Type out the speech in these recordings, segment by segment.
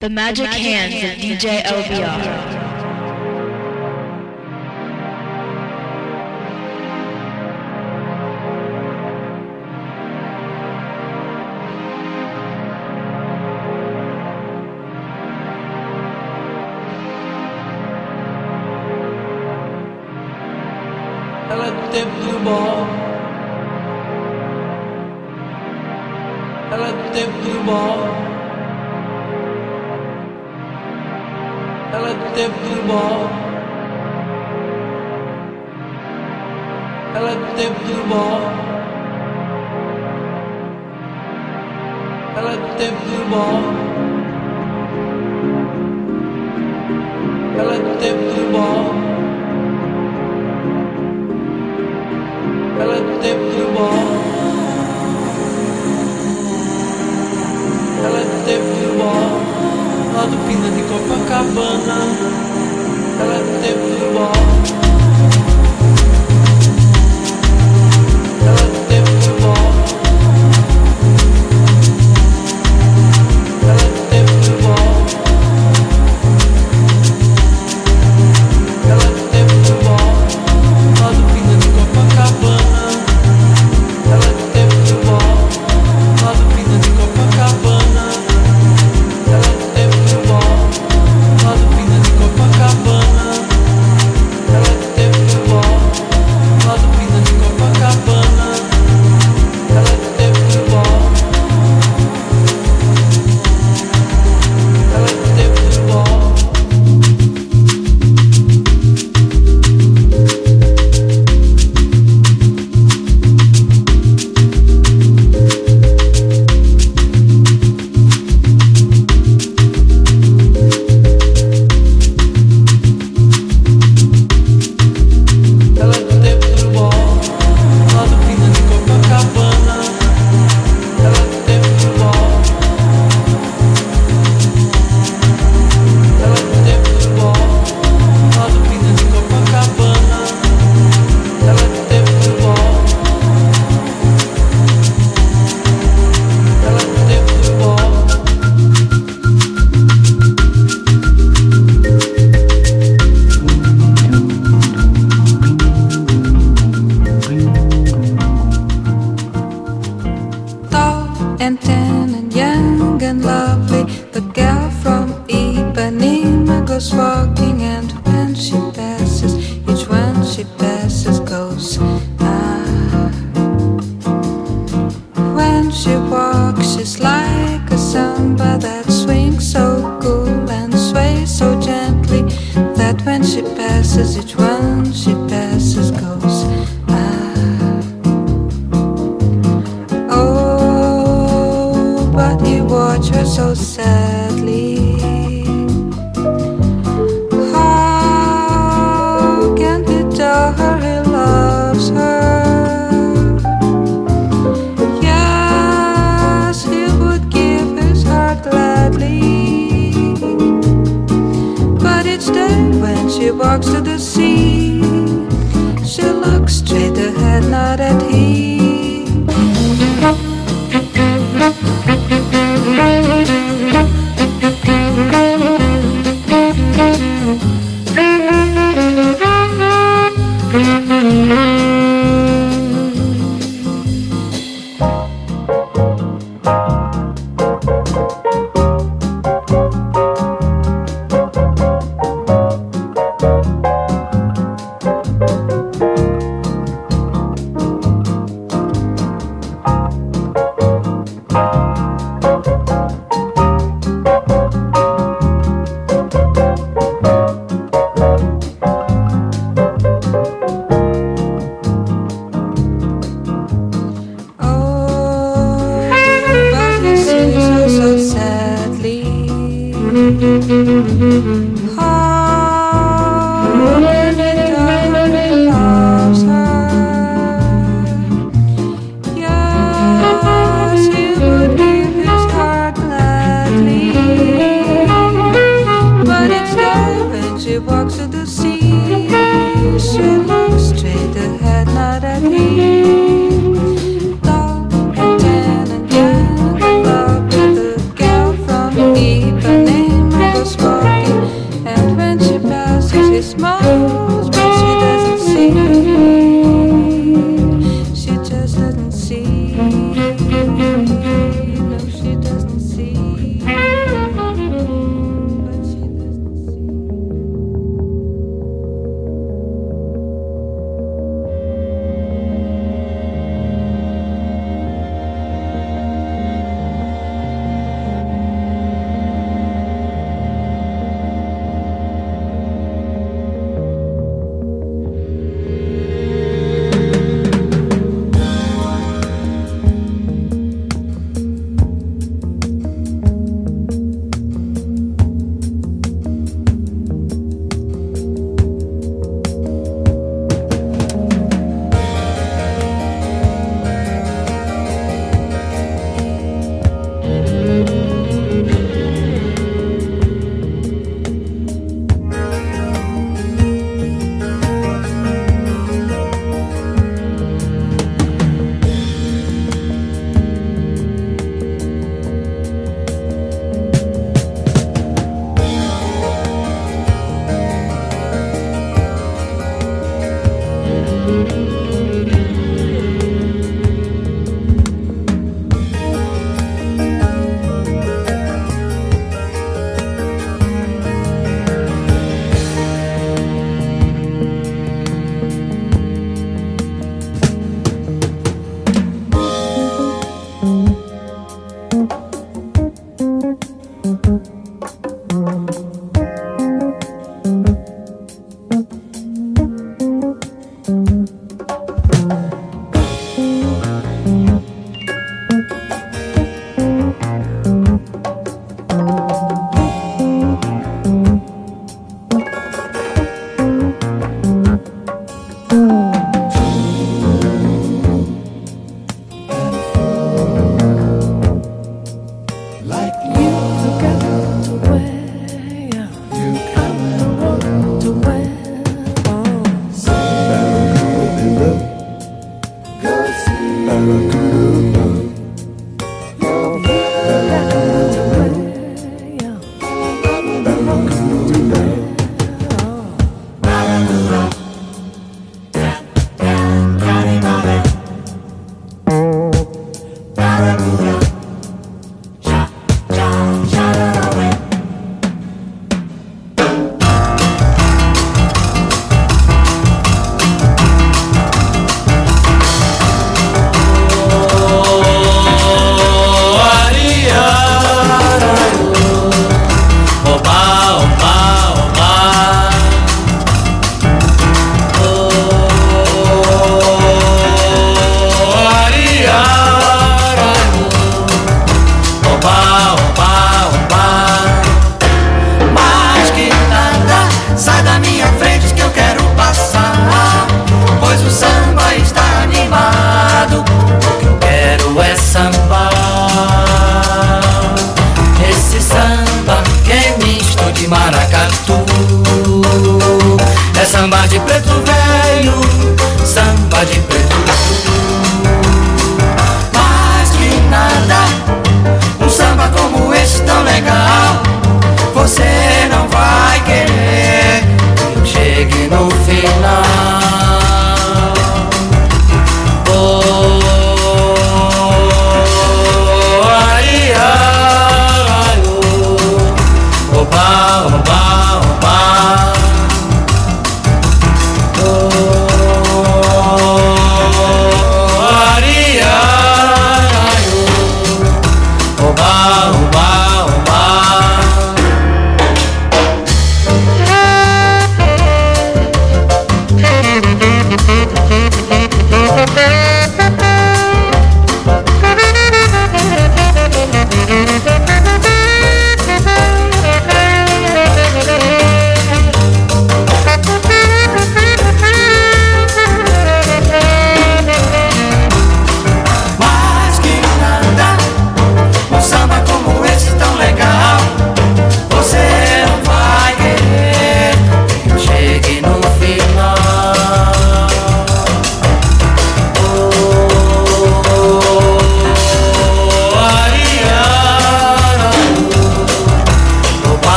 The Magic, the magic Hands, hands of DJ LBR. Ela tempo the ball. I like to step the ball. I like to the ball.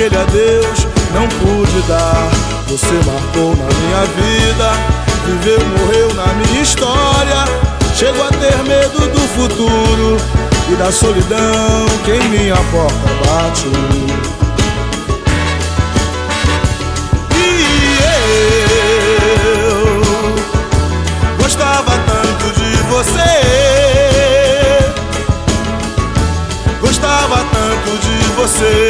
Aquele adeus não pude dar. Você marcou na minha vida, viveu, morreu na minha história. Chego a ter medo do futuro e da solidão que em minha porta bate. Gostava tanto de você. Gostava tanto de você.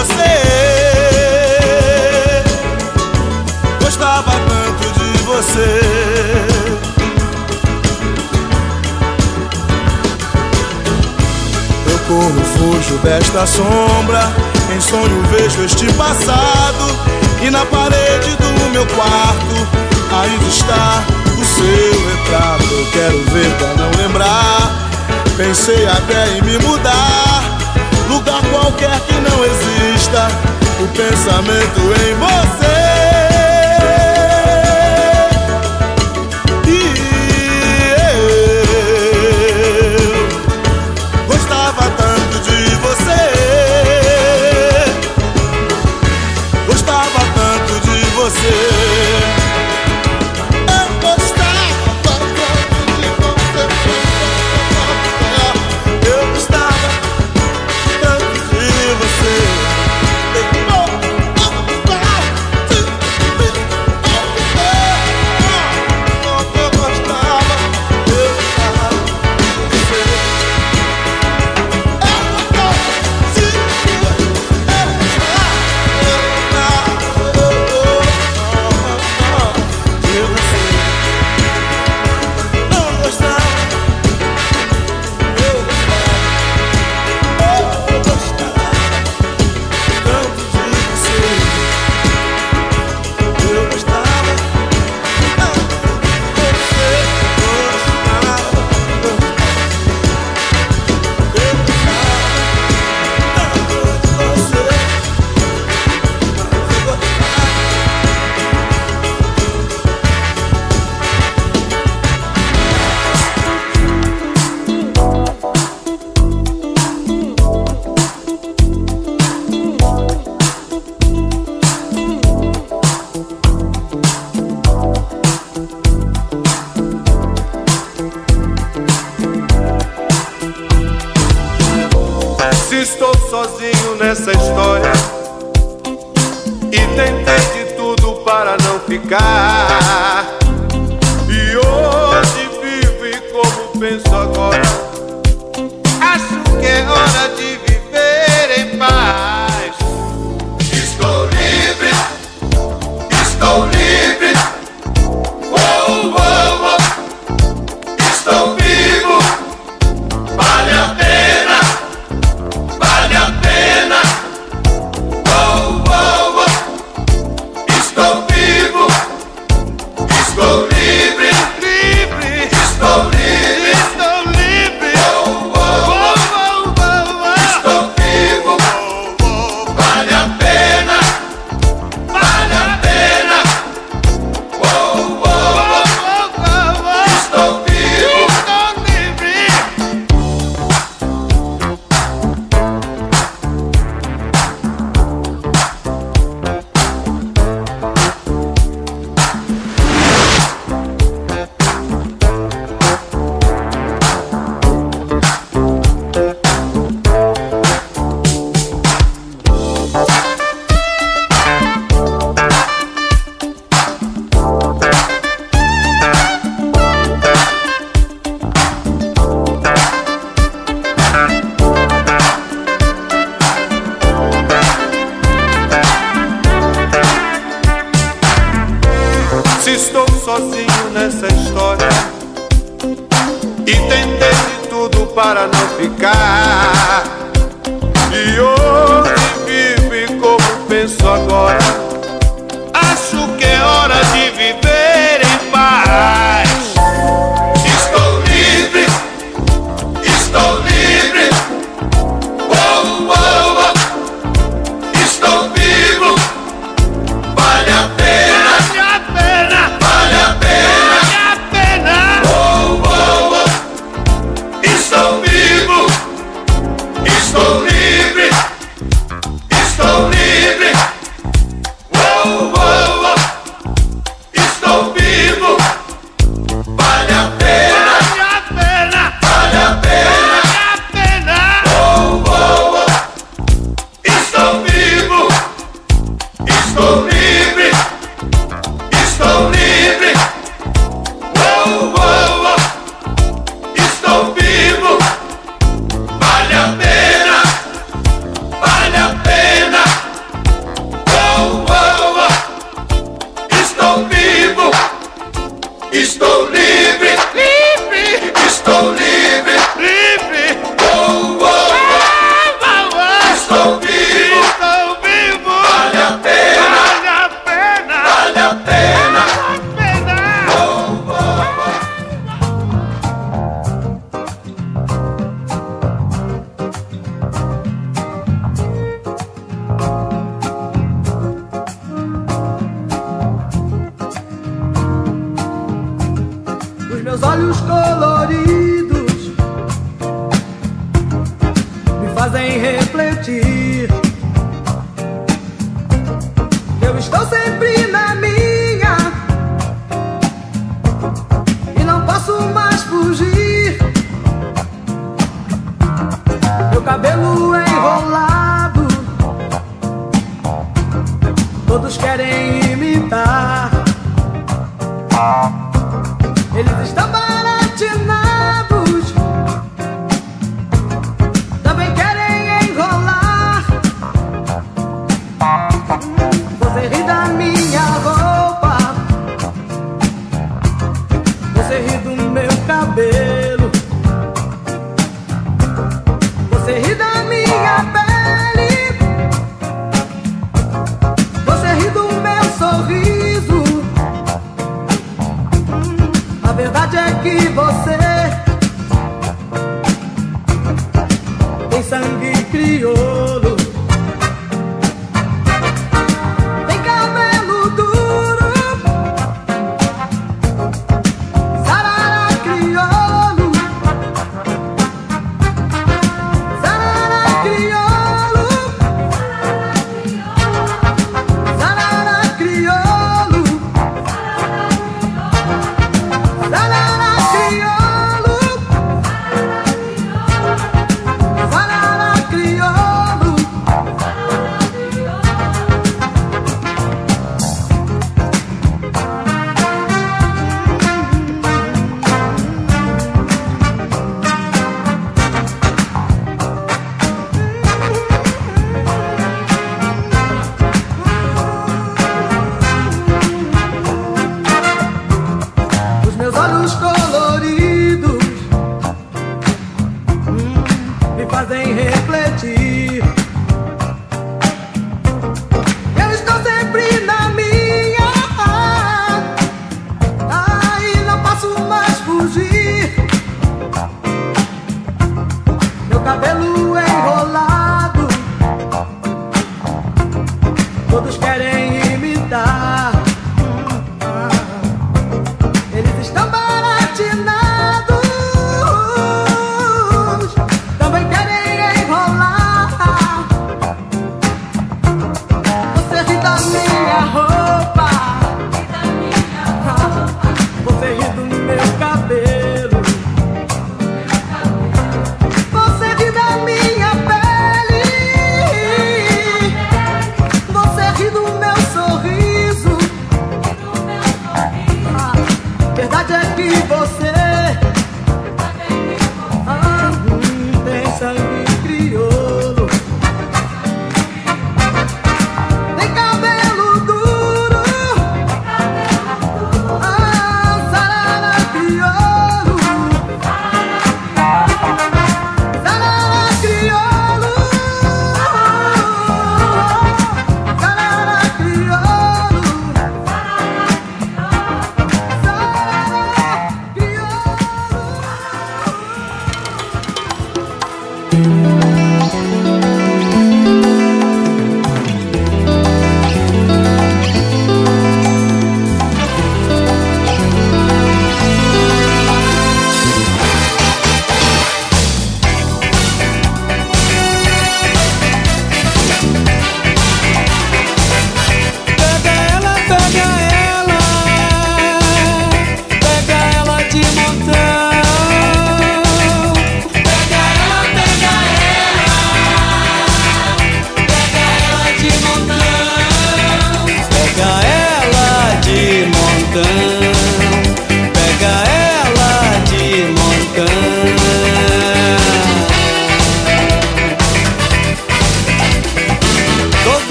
você. Gostava tanto de você. Eu corro, fujo desta sombra. Em sonho vejo este passado. E na parede do meu quarto ainda está o seu retrato. Eu quero ver pra não lembrar Pensei até em me mudar Lugar qualquer que não O pensamento em você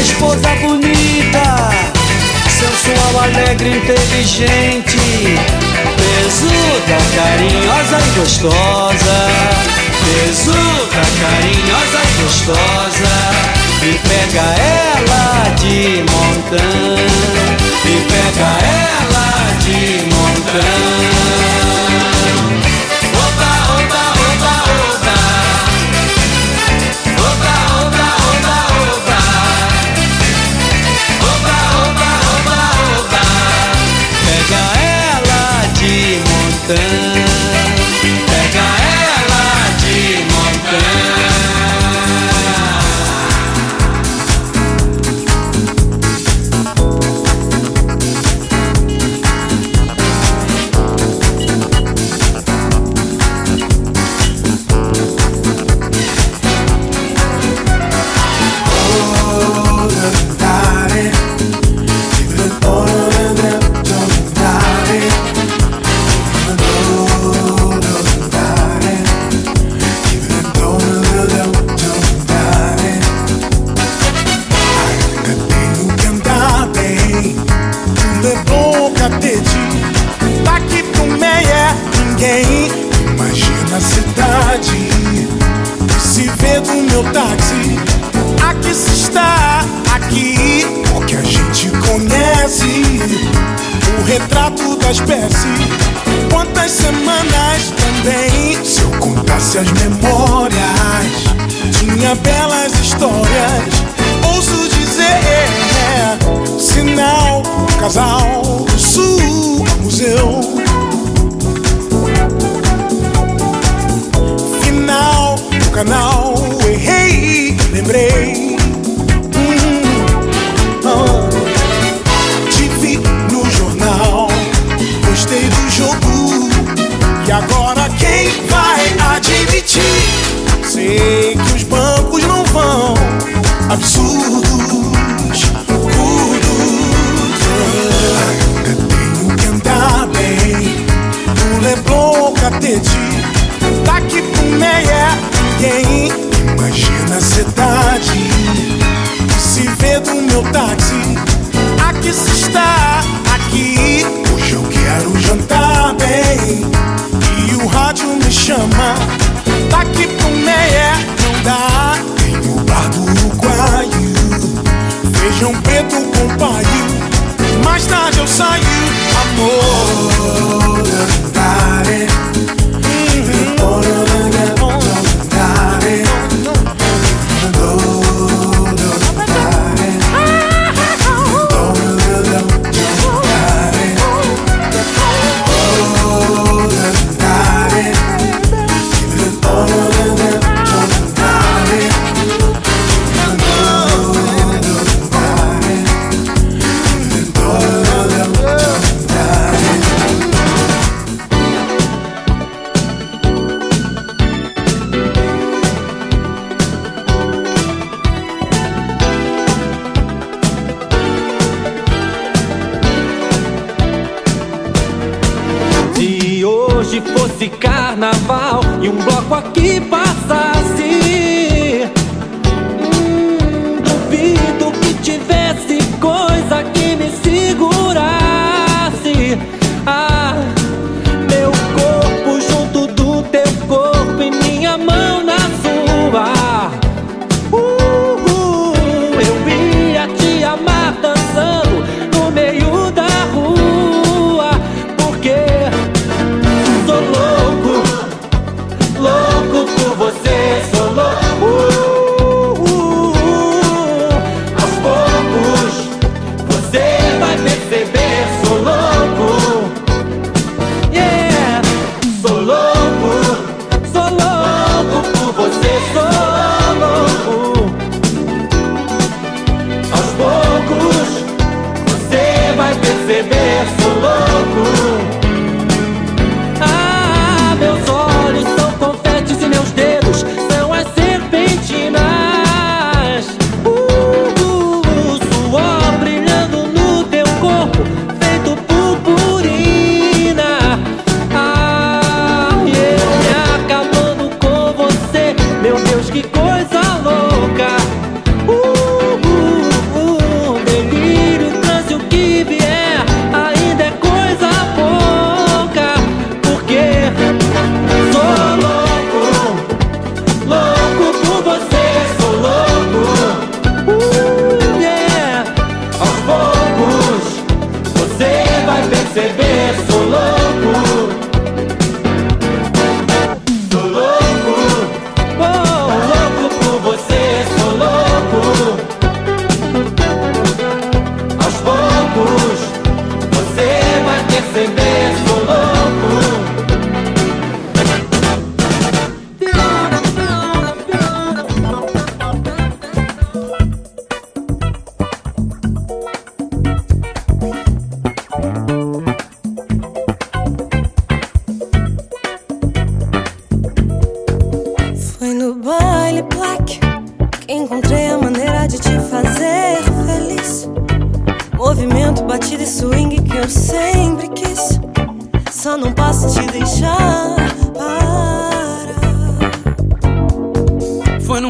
esposa bonita, sensual, alegre, inteligente, pesuda, carinhosa e gostosa. Pesuda, carinhosa e gostosa, e pega ela de montão, e pega ela de montão. Quem vai admitir? Sei que os bancos não vão. Absurdos, curdos. Eu tenho que andar bem. no Leblon Catete tá Daqui pro meia. ninguém imagina a cidade? Se vê do meu táxi, aqui se está aqui. Hoje eu quero jantar bem o rádio me chama. Tá Daqui pro meia não dá. Tem o bar do Uruguaio, feijão preto com pai Mais tarde eu saio, amor.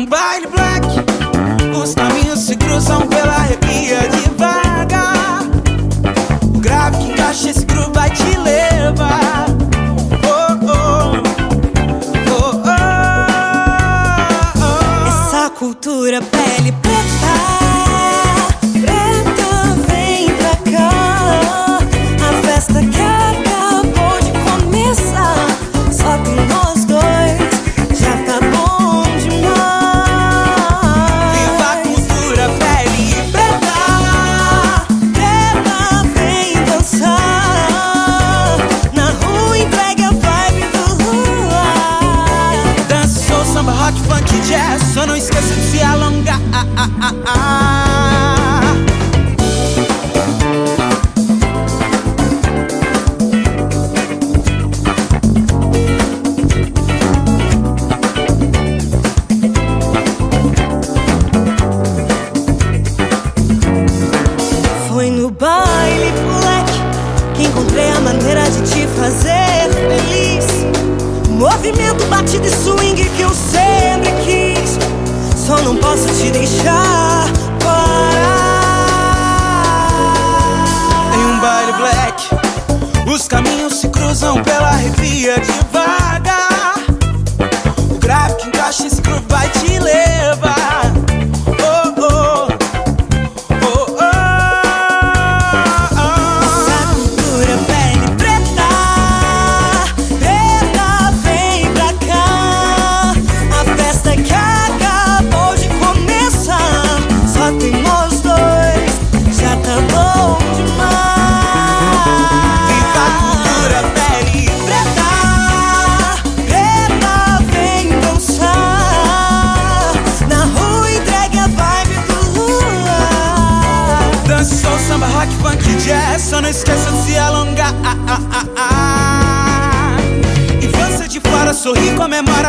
num baile black. Os caminhos se cruzam pela arrepia devagar. O grave que encaixa esse grupo vai te levar. Oh, oh, oh, oh. Essa Cultura, pele,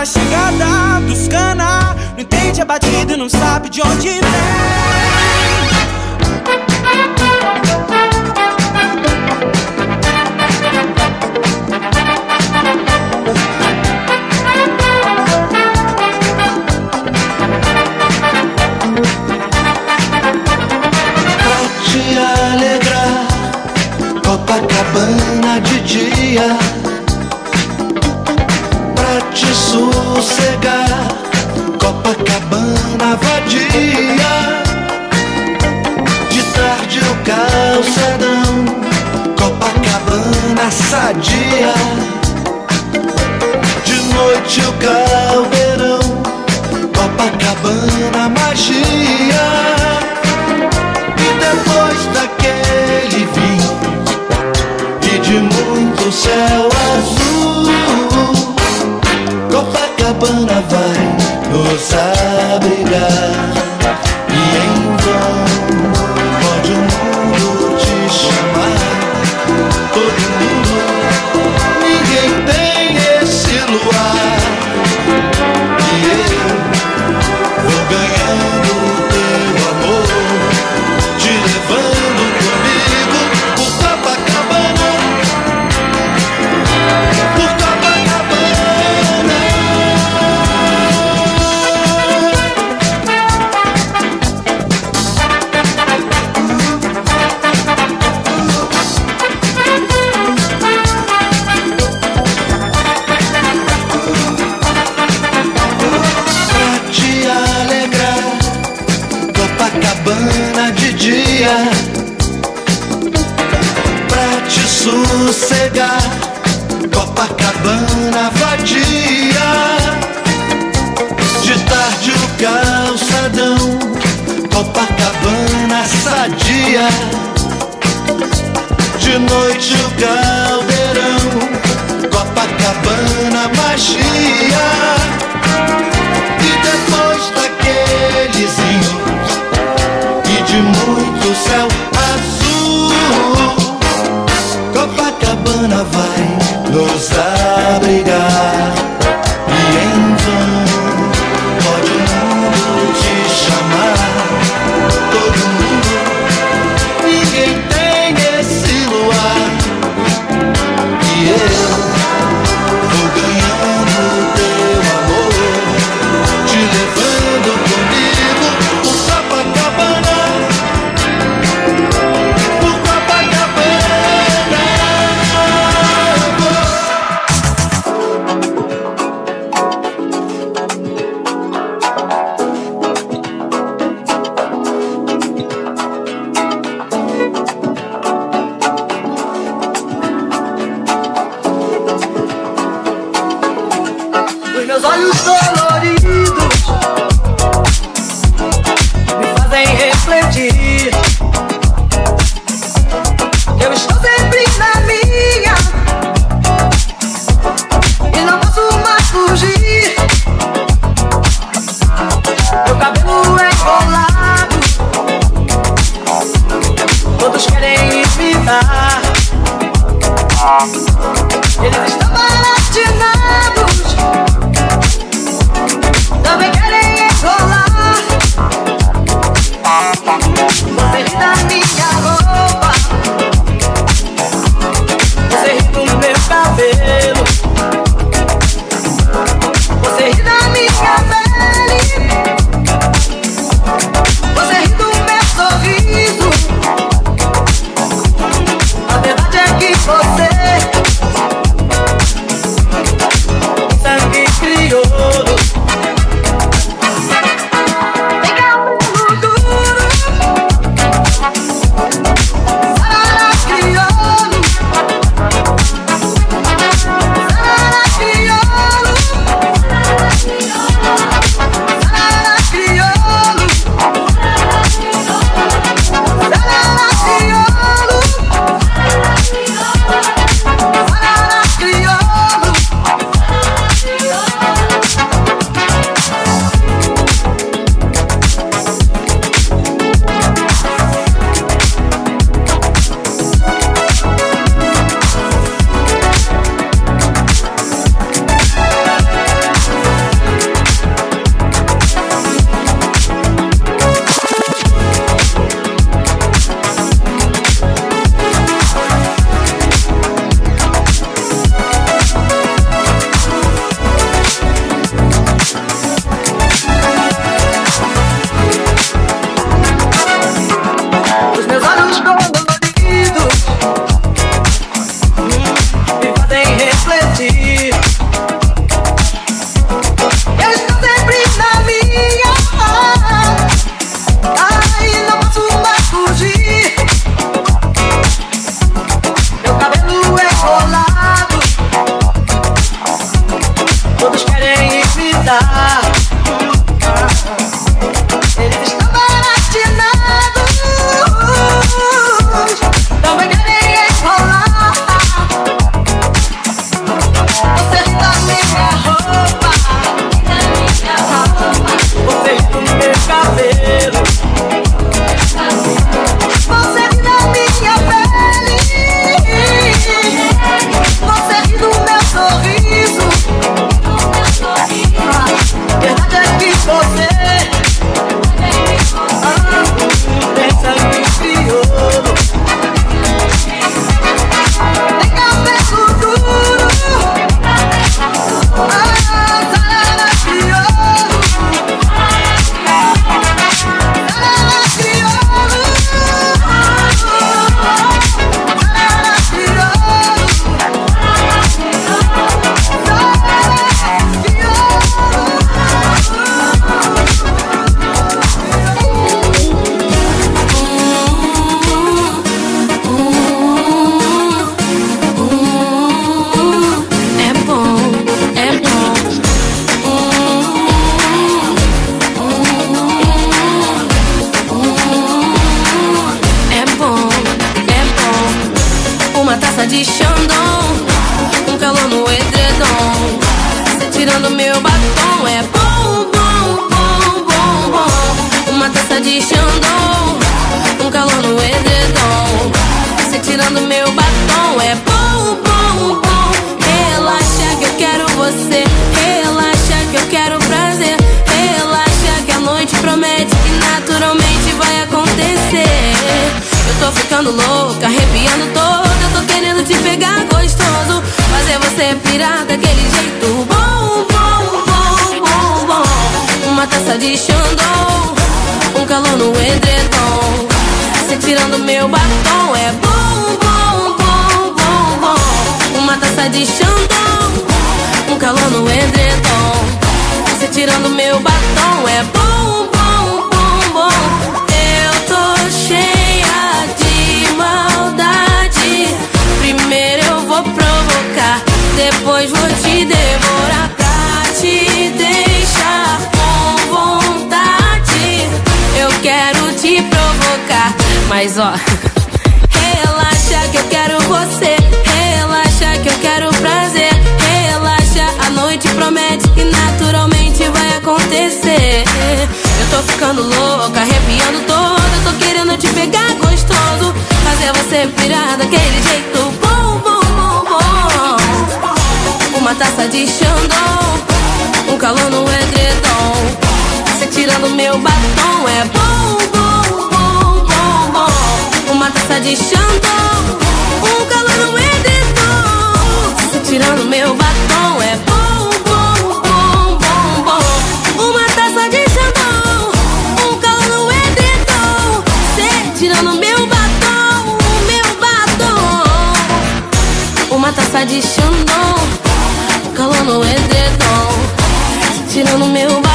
chegada dos cana. Não entende é a batida, não sabe de onde vem. chega, Copacabana vadia. De tarde o calçadão, Copacabana sadia. De noite o caldeirão, Copacabana magia. nos dá. Edredom. Cê tirando meu batom é bom, bom, bom, bom, bom. Uma taça de Xandão, um calor no edredom. Cê tirando meu batom é bom, bom, bom, bom. Eu tô cheia de maldade. Primeiro eu vou provocar, depois vou te devorar mas ó, relaxa que eu quero você. Relaxa que eu quero prazer. Relaxa, a noite promete que naturalmente vai acontecer. Eu tô ficando louca, arrepiando toda. Eu tô querendo te pegar gostoso. Fazer você pirar daquele jeito bom, bom, bom, bom. Uma taça de Xandão, um calor no edredom. Cê tirando meu batom é bom, bom. Uma taça de Xandão, um calor no edredom. Cê tirando meu batom é bom, bom, bom, bom, bom. Uma taça de Xandão, um calor no edredom. Cê tirando meu batom, meu batom. Uma taça de Xandão, um calor no edredom. Tirando meu batom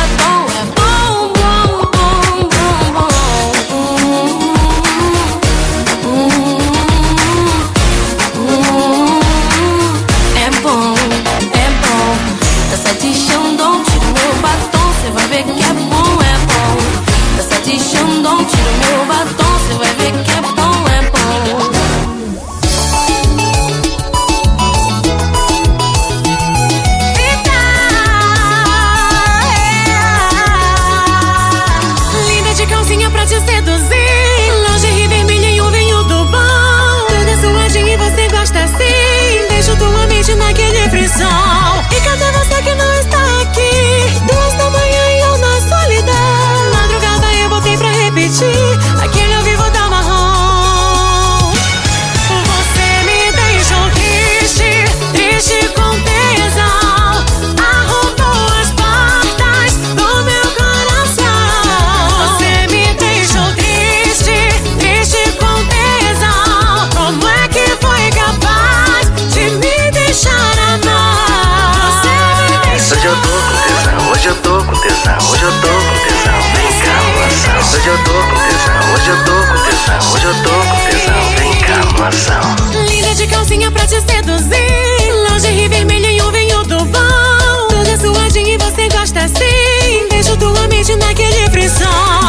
calcinha pra te seduzir. Lingerie o vinho do bom. Toda suadinha e você gosta assim. Deixo tua mente naquele frisson. Hoje eu tô com tesão, hoje eu tô com tesão, vem cá, moção. Linda de calcinha pra te seduzir. Lingerie vermelha e o vinho do bom. Toda suadinha e você gosta assim. Deixo tua mente naquele frisson.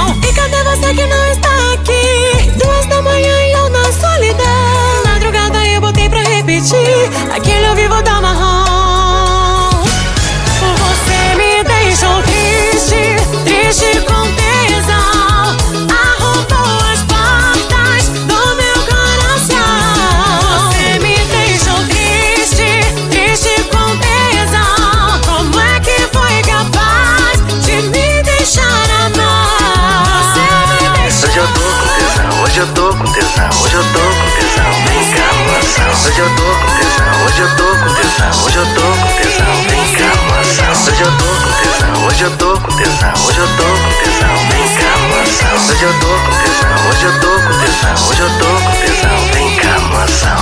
Hoje eu tô com tesão, hoje eu tô com tesão, vem cá, moção. Hoje eu tô com tesão, hoje eu tô com tesão, hoje eu tô com tesão, vem cá, moção. Hoje eu tô com tesão, hoje eu tô com tesão, hoje eu tô com tesão, vem cá, moção.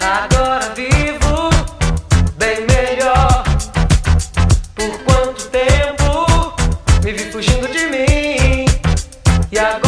Agora vivo bem melhor. Por quanto tempo me vi fugindo de mim? E agora